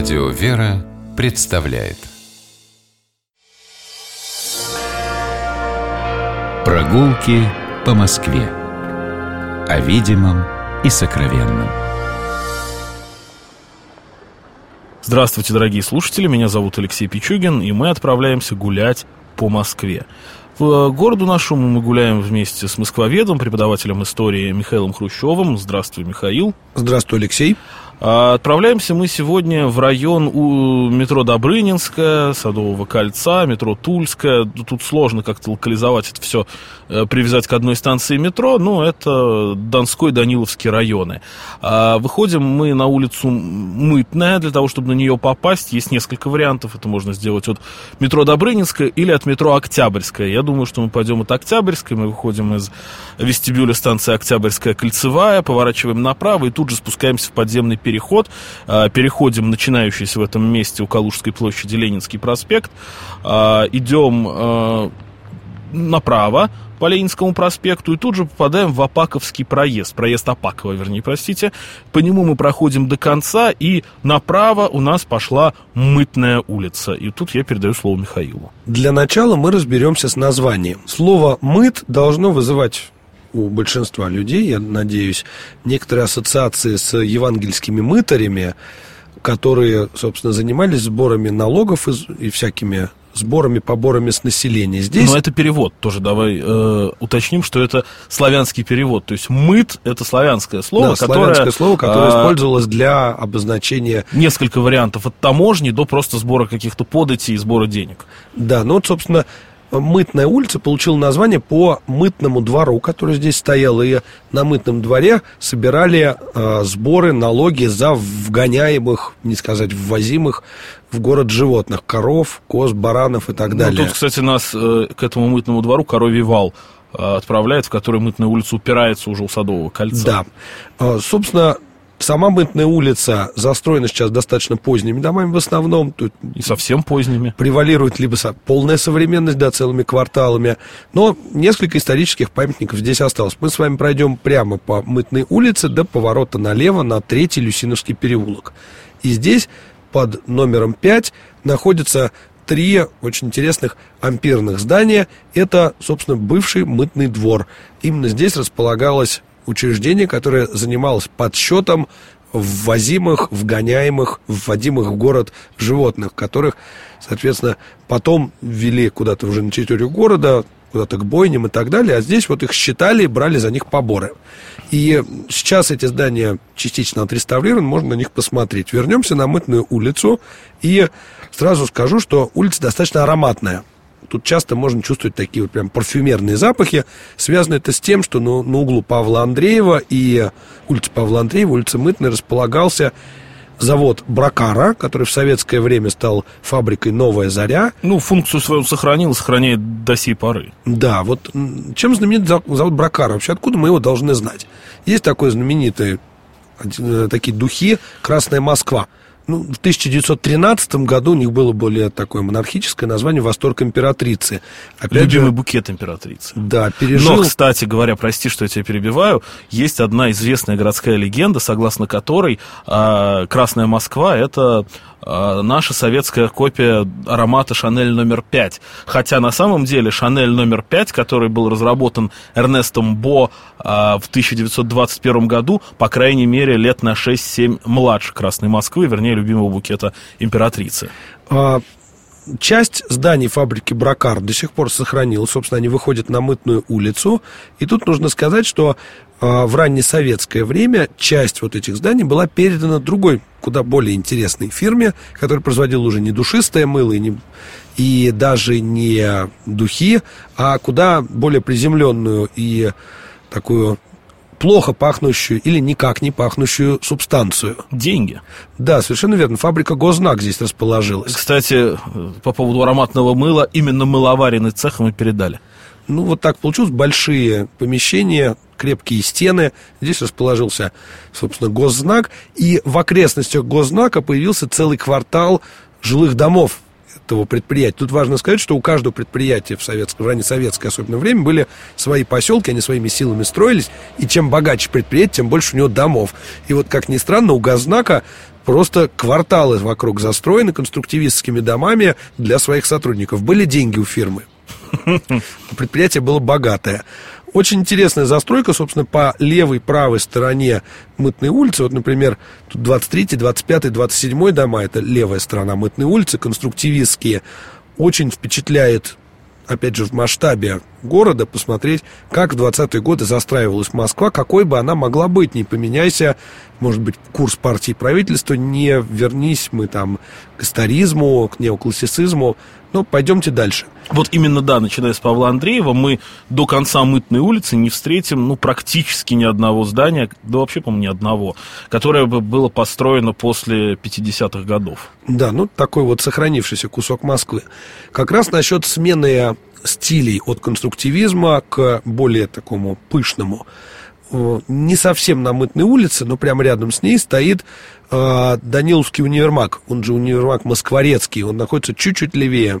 Радио «Вера» представляет Прогулки по Москве О видимом и сокровенном Здравствуйте, дорогие слушатели, меня зовут Алексей Пичугин, и мы отправляемся гулять по Москве. По городу нашему мы гуляем вместе с москвоведом, преподавателем истории Михаилом Хрущевым. Здравствуй, Михаил. Здравствуй, Алексей. А, отправляемся мы сегодня в район у метро Добрынинская, Садового кольца, метро Тульская. Тут сложно как-то локализовать это все, э, привязать к одной станции метро, но это Донской, Даниловский районы. А, выходим мы на улицу Мытная, для того, чтобы на нее попасть. Есть несколько вариантов. Это можно сделать от метро Добрынинская или от метро Октябрьская. Я думаю, что мы пойдем от Октябрьской, мы выходим из вестибюля станции Октябрьская Кольцевая, поворачиваем направо и тут же спускаемся в подземный переход переход. А, переходим начинающийся в этом месте у Калужской площади Ленинский проспект. А, идем а, направо по Ленинскому проспекту и тут же попадаем в Апаковский проезд, проезд Апакова, вернее, простите. По нему мы проходим до конца и направо у нас пошла Мытная улица. И тут я передаю слово Михаилу. Для начала мы разберемся с названием. Слово «мыт» должно вызывать у большинства людей, я надеюсь, некоторые ассоциации с евангельскими мытарями, которые, собственно, занимались сборами налогов и, и всякими сборами, поборами с населения. Здесь... Но это перевод тоже, давай э, уточним, что это славянский перевод. То есть мыт – это славянское слово, да, которое... славянское слово, которое а... использовалось для обозначения... Несколько вариантов, от таможни до просто сбора каких-то податей и сбора денег. Да, ну вот, собственно, Мытная улица получила название по мытному двору, который здесь стоял, и на мытном дворе собирали э, сборы, налоги за вгоняемых, не сказать ввозимых в город животных, коров, коз, баранов и так ну, далее. Ну, тут, кстати, нас э, к этому мытному двору коровий вал э, отправляет, в который мытная улица упирается уже у Садового кольца. Да. Э, собственно, Сама Мытная улица застроена сейчас достаточно поздними домами в основном. Тут и совсем поздними. Превалирует либо полная современность, да, целыми кварталами. Но несколько исторических памятников здесь осталось. Мы с вами пройдем прямо по Мытной улице до поворота налево на Третий Люсиновский переулок. И здесь под номером 5 находится три очень интересных ампирных здания. Это, собственно, бывший мытный двор. Именно здесь располагалась учреждение, которое занималось подсчетом ввозимых, вгоняемых, вводимых в город животных, которых, соответственно, потом ввели куда-то уже на территорию города, куда-то к бойням и так далее, а здесь вот их считали и брали за них поборы. И сейчас эти здания частично отреставрированы, можно на них посмотреть. Вернемся на Мытную улицу, и сразу скажу, что улица достаточно ароматная. Тут часто можно чувствовать такие вот прям парфюмерные запахи. Связано это с тем, что на, на углу Павла Андреева и улицы Павла Андреева, улицы Мытной, располагался завод Бракара, который в советское время стал фабрикой «Новая заря». Ну, функцию свою сохранил, сохраняет до сей поры. Да, вот чем знаменит завод Бракара? Вообще, откуда мы его должны знать? Есть такой знаменитый, э, такие духи «Красная Москва». Ну, в 1913 году у них было более такое монархическое название «Восторг императрицы». Опять Любимый же, букет императрицы. Да, пережил... Но, кстати говоря, прости, что я тебя перебиваю, есть одна известная городская легенда, согласно которой э, «Красная Москва» — это э, наша советская копия аромата «Шанель номер 5». Хотя на самом деле «Шанель номер 5», который был разработан Эрнестом Бо э, в 1921 году, по крайней мере, лет на 6-7 младше «Красной Москвы», вернее, любимого букета императрицы. А, часть зданий фабрики Бракар до сих пор сохранилась. Собственно, они выходят на Мытную улицу. И тут нужно сказать, что а, в раннесоветское время часть вот этих зданий была передана другой, куда более интересной фирме, которая производила уже не душистое мыло и, не, и даже не духи, а куда более приземленную и такую плохо пахнущую или никак не пахнущую субстанцию. Деньги. Да, совершенно верно. Фабрика Гознак здесь расположилась. Кстати, по поводу ароматного мыла, именно мыловаренный цех мы передали. Ну, вот так получилось. Большие помещения, крепкие стены. Здесь расположился, собственно, госзнак. И в окрестностях госзнака появился целый квартал жилых домов этого предприятия. Тут важно сказать, что у каждого предприятия в, советском, в раннесоветское особенно время были свои поселки, они своими силами строились, и чем богаче предприятие, тем больше у него домов. И вот, как ни странно, у Газнака просто кварталы вокруг застроены конструктивистскими домами для своих сотрудников. Были деньги у фирмы. Предприятие было богатое. Очень интересная застройка, собственно, по левой, правой стороне Мытной улицы. Вот, например, тут 23, 25, 27 дома, это левая сторона Мытной улицы, конструктивистские. Очень впечатляет опять же, в масштабе города, посмотреть, как в 20-е годы застраивалась Москва, какой бы она могла быть, не поменяйся, может быть, курс партии правительства, не вернись мы там к историзму, к неоклассицизму, но пойдемте дальше. Вот именно, да, начиная с Павла Андреева, мы до конца Мытной улицы не встретим, ну, практически ни одного здания, да вообще, по-моему, ни одного, которое бы было построено после 50-х годов. Да, ну, такой вот сохранившийся кусок Москвы. Как раз насчет смены стилей от конструктивизма к более такому пышному. Э, не совсем на Мытной улице, но прямо рядом с ней стоит э, Даниловский универмаг, он же универмаг Москворецкий, он находится чуть-чуть левее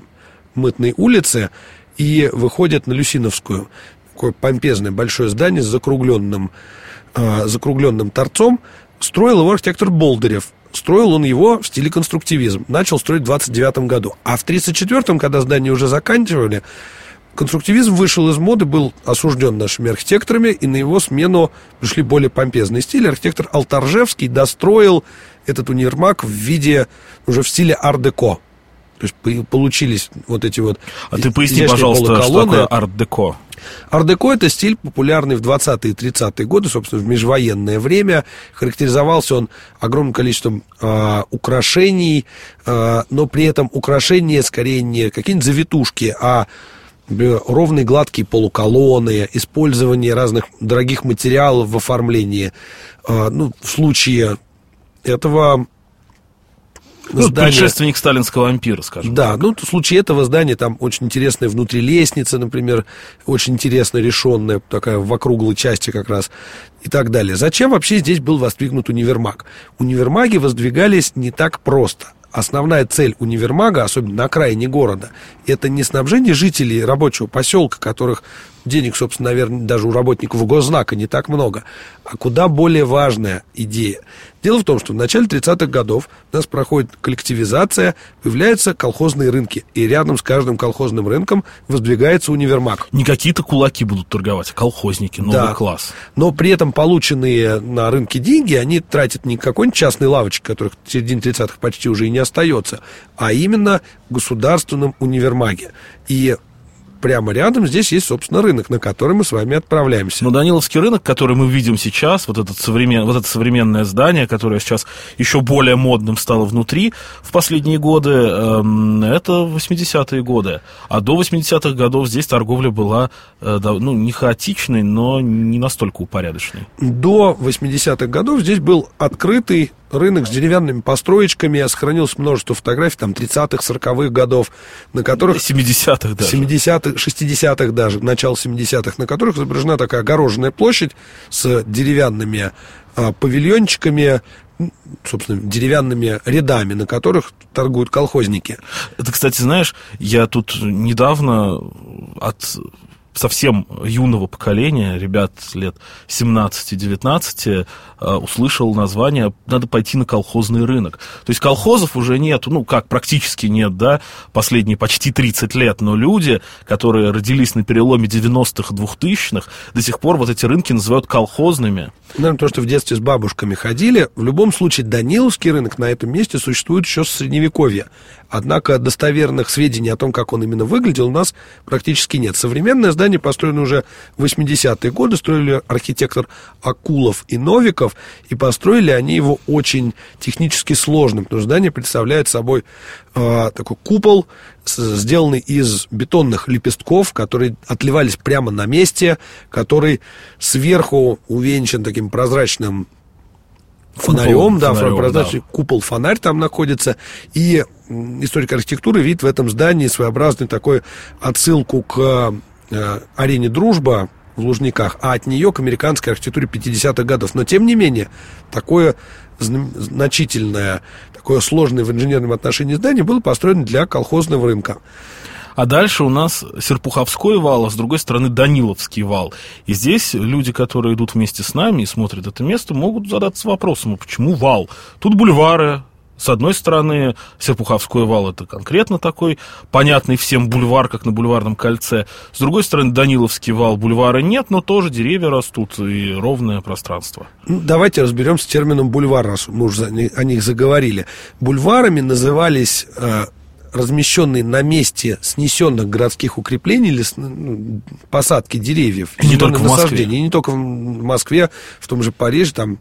Мытной улицы и выходит на Люсиновскую. Такое помпезное большое здание с закругленным, э, закругленным торцом. Строил его архитектор Болдырев. Строил он его в стиле конструктивизм. Начал строить в 29 году. А в 34-м, когда здание уже заканчивали, конструктивизм вышел из моды, был осужден нашими архитекторами, и на его смену пришли более помпезные стили. Архитектор Алтаржевский достроил этот универмаг в виде, уже в стиле ар-деко. То есть получились вот эти вот А ты поясни, пожалуйста, что такое арт-деко? Ар-деко – это стиль, популярный в 20-е и 30-е годы, собственно, в межвоенное время. Характеризовался он огромным количеством э, украшений, э, но при этом украшения скорее не какие-нибудь завитушки, а ровные гладкие полуколонны, использование разных дорогих материалов в оформлении. А, ну, в случае этого ну, здание... предшественник сталинского ампира, скажем. Да, так. ну, в случае этого здания там очень интересная внутри лестница, например, очень интересно решенная, такая в округлой части как раз, и так далее. Зачем вообще здесь был воздвигнут универмаг? Универмаги воздвигались не так просто – основная цель универмага, особенно на окраине города, это не снабжение жителей рабочего поселка, которых денег, собственно, наверное, даже у работников госзнака не так много, а куда более важная идея. Дело в том, что в начале 30-х годов у нас проходит коллективизация, появляются колхозные рынки, и рядом с каждым колхозным рынком воздвигается универмаг. Не какие-то кулаки будут торговать, а колхозники, новый да. класс. Но при этом полученные на рынке деньги, они тратят не какой-нибудь частной лавочки, которых в середине 30-х почти уже и не остается, а именно государственном универмаге. И прямо рядом здесь есть, собственно, рынок, на который мы с вами отправляемся. Но Даниловский рынок, который мы видим сейчас, вот, этот современ... вот это современное здание, которое сейчас еще более модным стало внутри в последние годы, эм, это 80-е годы. А до 80-х годов здесь торговля была, э, ну, не хаотичной, но не настолько упорядоченной. До 80-х годов здесь был открытый рынок с деревянными построечками, сохранилось множество фотографий, там, 30-х, 40-х годов, на которых... 70-х даже. 70-х, 60-х даже, начало 70-х, на которых изображена такая огороженная площадь с деревянными а, павильончиками, собственно, деревянными рядами, на которых торгуют колхозники. Это, кстати, знаешь, я тут недавно от совсем юного поколения, ребят лет 17-19, э, услышал название «надо пойти на колхозный рынок». То есть колхозов уже нет, ну как, практически нет, да, последние почти 30 лет, но люди, которые родились на переломе 90-х, 2000-х, до сих пор вот эти рынки называют колхозными. Наверное, то, что в детстве с бабушками ходили. В любом случае, Даниловский рынок на этом месте существует еще с Средневековья. Однако достоверных сведений о том, как он именно выглядел, у нас практически нет. Современное здание построено уже в 80-е годы, строили архитектор Акулов и Новиков, и построили они его очень технически сложным, потому что здание представляет собой э, такой купол, сделанный из бетонных лепестков, которые отливались прямо на месте, который сверху увенчан таким прозрачным фонарем, да, фонарем, прозрачный да. купол-фонарь там находится, и историк архитектуры видит в этом здании своеобразный такой отсылку к э, арене «Дружба», в Лужниках, а от нее к американской архитектуре 50-х годов. Но, тем не менее, такое значительное, такое сложное в инженерном отношении здание было построено для колхозного рынка. А дальше у нас Серпуховской вал, а с другой стороны Даниловский вал. И здесь люди, которые идут вместе с нами и смотрят это место, могут задаться вопросом, а почему вал? Тут бульвары, с одной стороны, Серпуховской вал это конкретно такой понятный всем бульвар, как на бульварном кольце. С другой стороны, Даниловский вал бульвара нет, но тоже деревья растут и ровное пространство. Ну, давайте разберемся с термином бульвар, раз мы уже о них заговорили. Бульварами назывались э, размещенные на месте снесенных городских укреплений или ну, посадки деревьев. И не только в Москве. И не только в Москве, в том же Париже, там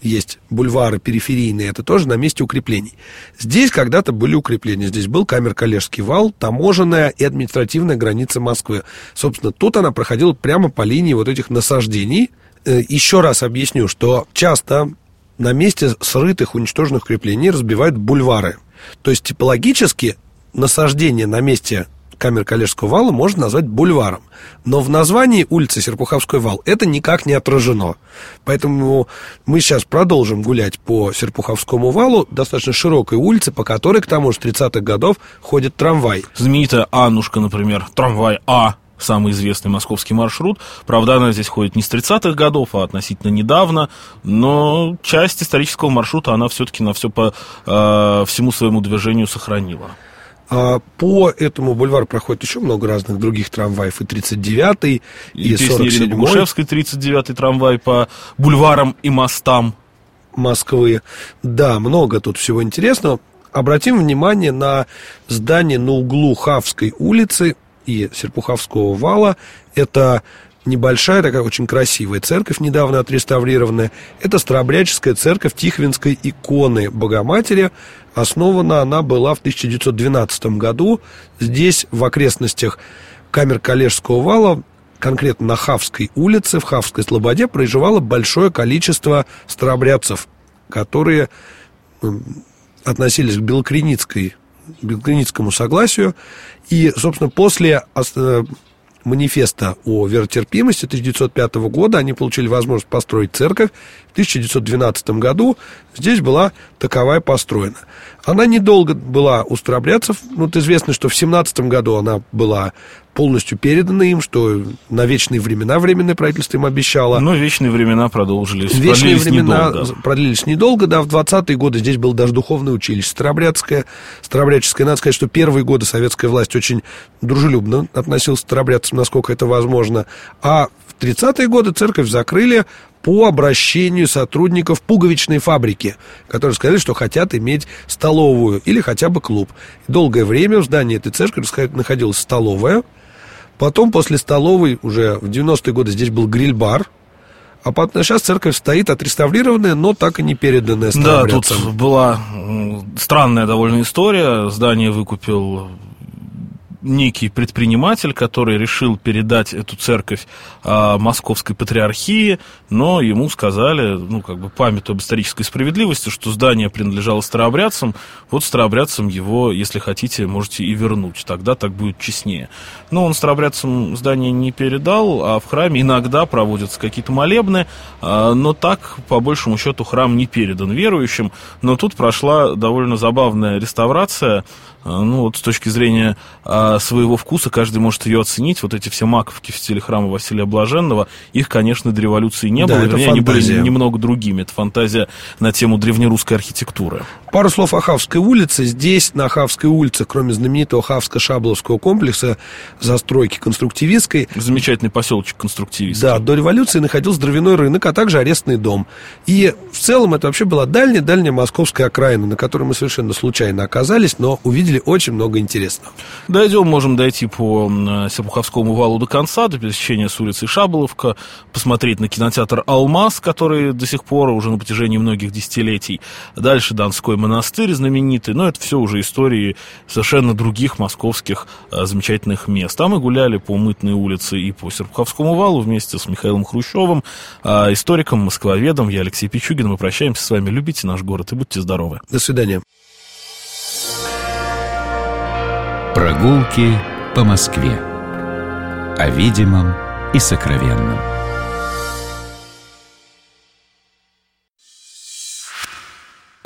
есть бульвары периферийные, это тоже на месте укреплений. Здесь когда-то были укрепления, здесь был Камер-Калежский вал, таможенная и административная граница Москвы. Собственно, тут она проходила прямо по линии вот этих насаждений. Э, еще раз объясню, что часто на месте срытых, уничтоженных укреплений разбивают бульвары. То есть типологически насаждение на месте камер Калежского вала можно назвать бульваром. Но в названии улицы Серпуховской вал это никак не отражено. Поэтому мы сейчас продолжим гулять по Серпуховскому валу, достаточно широкой улице, по которой, к тому же, с 30-х годов ходит трамвай. Знаменитая Аннушка, например, трамвай А, самый известный московский маршрут. Правда, она здесь ходит не с 30-х годов, а относительно недавно, но часть исторического маршрута она все-таки на все по э, всему своему движению сохранила. А по этому бульвару проходит еще много разных других трамваев. И 39-й, и, и 47-й. Гушевский 39-й трамвай по бульварам и мостам. Москвы. Да, много тут всего интересного. Обратим внимание на здание на углу Хавской улицы и Серпуховского вала. Это небольшая, такая очень красивая церковь, недавно отреставрированная. Это Старообрядческая церковь Тихвинской иконы Богоматери. Основана она была в 1912 году. Здесь, в окрестностях камер Калежского вала, конкретно на Хавской улице, в Хавской Слободе, проживало большое количество старообрядцев, которые относились к Белокреницкой Белокреницкому согласию. И, собственно, после э, манифеста о веротерпимости 1905 года они получили возможность построить церковь. В 1912 году здесь была таковая построена. Она недолго была у старобрядцев. Ну, вот известно, что в 17 году она была полностью передана им, что на вечные времена временное правительство им обещало. Но вечные времена продолжились. Вечные времена недолго. продлились недолго, да, в 20-е годы здесь было даже духовное училище Старобрядское, Старобрядческое. Надо сказать, что первые годы советская власть очень дружелюбно относилась к старобрядцам, насколько это возможно. А в 30-е годы церковь закрыли по обращению сотрудников пуговичной фабрики, которые сказали, что хотят иметь столовую или хотя бы клуб. Долгое время в здании этой церкви находилась столовая, Потом после столовой уже в 90-е годы здесь был гриль-бар. А потом, сейчас церковь стоит отреставрированная, но так и не переданная Да, тут была странная довольно история. Здание выкупил некий предприниматель, который решил передать эту церковь а, московской патриархии, но ему сказали, ну, как бы память об исторической справедливости, что здание принадлежало старообрядцам, вот старообрядцам его, если хотите, можете и вернуть, тогда так будет честнее. Но он старообрядцам здание не передал, а в храме иногда проводятся какие-то молебны, а, но так, по большему счету, храм не передан верующим, но тут прошла довольно забавная реставрация, а, ну, вот с точки зрения своего вкуса каждый может ее оценить. Вот эти все маковки в стиле храма Василия Блаженного, их, конечно, до революции не да, было. Вернее, они были немного другими. Это фантазия на тему древнерусской архитектуры. Пару слов о Хавской улице. Здесь, на Хавской улице, кроме знаменитого Хавско-Шабловского комплекса застройки конструктивистской... Замечательный поселочек конструктивистский. Да, до революции находился дровяной рынок, а также арестный дом. И в целом это вообще была дальняя-дальняя московская окраина, на которой мы совершенно случайно оказались, но увидели очень много интересного. Дойдем, можем дойти по Серпуховскому валу до конца, до пересечения с улицей Шаболовка, посмотреть на кинотеатр «Алмаз», который до сих пор уже на протяжении многих десятилетий. Дальше Донской монастырь знаменитый, но это все уже истории совершенно других московских а, замечательных мест. А мы гуляли по Мытной улице и по Серпуховскому валу вместе с Михаилом Хрущевым, а, историком, москвоведом. Я Алексей Пичугин. Мы прощаемся с вами. Любите наш город и будьте здоровы. До свидания. Прогулки по Москве. О видимом и сокровенном.